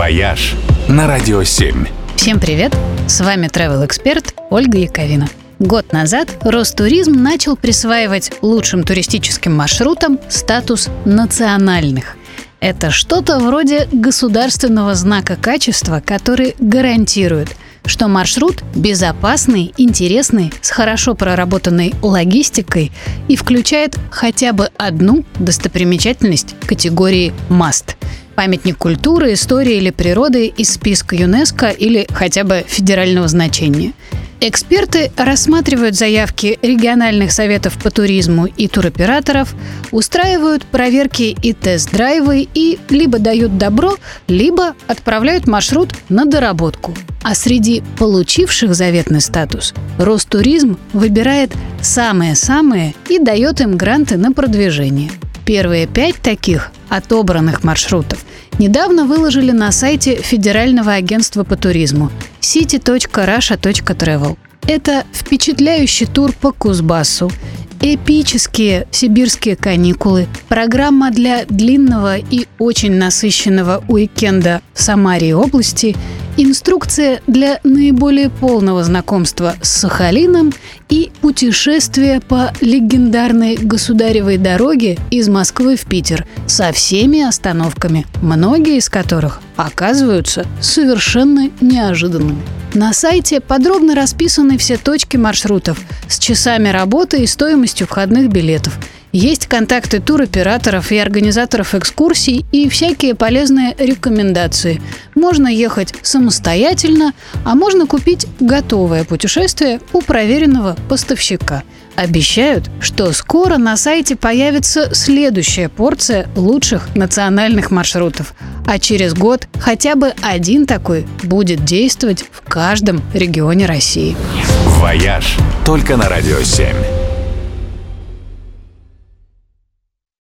«Вояж» на Радио 7. Всем привет! С вами travel эксперт Ольга Яковина. Год назад Ростуризм начал присваивать лучшим туристическим маршрутам статус национальных. Это что-то вроде государственного знака качества, который гарантирует, что маршрут безопасный, интересный, с хорошо проработанной логистикой и включает хотя бы одну достопримечательность категории «Must» памятник культуры, истории или природы из списка ЮНЕСКО или хотя бы федерального значения. Эксперты рассматривают заявки региональных советов по туризму и туроператоров, устраивают проверки и тест-драйвы и либо дают добро, либо отправляют маршрут на доработку. А среди получивших заветный статус Ростуризм выбирает самые-самые и дает им гранты на продвижение. Первые пять таких отобранных маршрутов недавно выложили на сайте Федерального агентства по туризму city.russia.travel. Это впечатляющий тур по Кузбассу, эпические сибирские каникулы, программа для длинного и очень насыщенного уикенда в Самаре области – инструкция для наиболее полного знакомства с Сахалином и путешествие по легендарной государевой дороге из Москвы в Питер со всеми остановками, многие из которых оказываются совершенно неожиданными. На сайте подробно расписаны все точки маршрутов с часами работы и стоимостью входных билетов – есть контакты туроператоров и организаторов экскурсий и всякие полезные рекомендации. Можно ехать самостоятельно, а можно купить готовое путешествие у проверенного поставщика. Обещают, что скоро на сайте появится следующая порция лучших национальных маршрутов. А через год хотя бы один такой будет действовать в каждом регионе России. «Вояж» только на «Радио 7».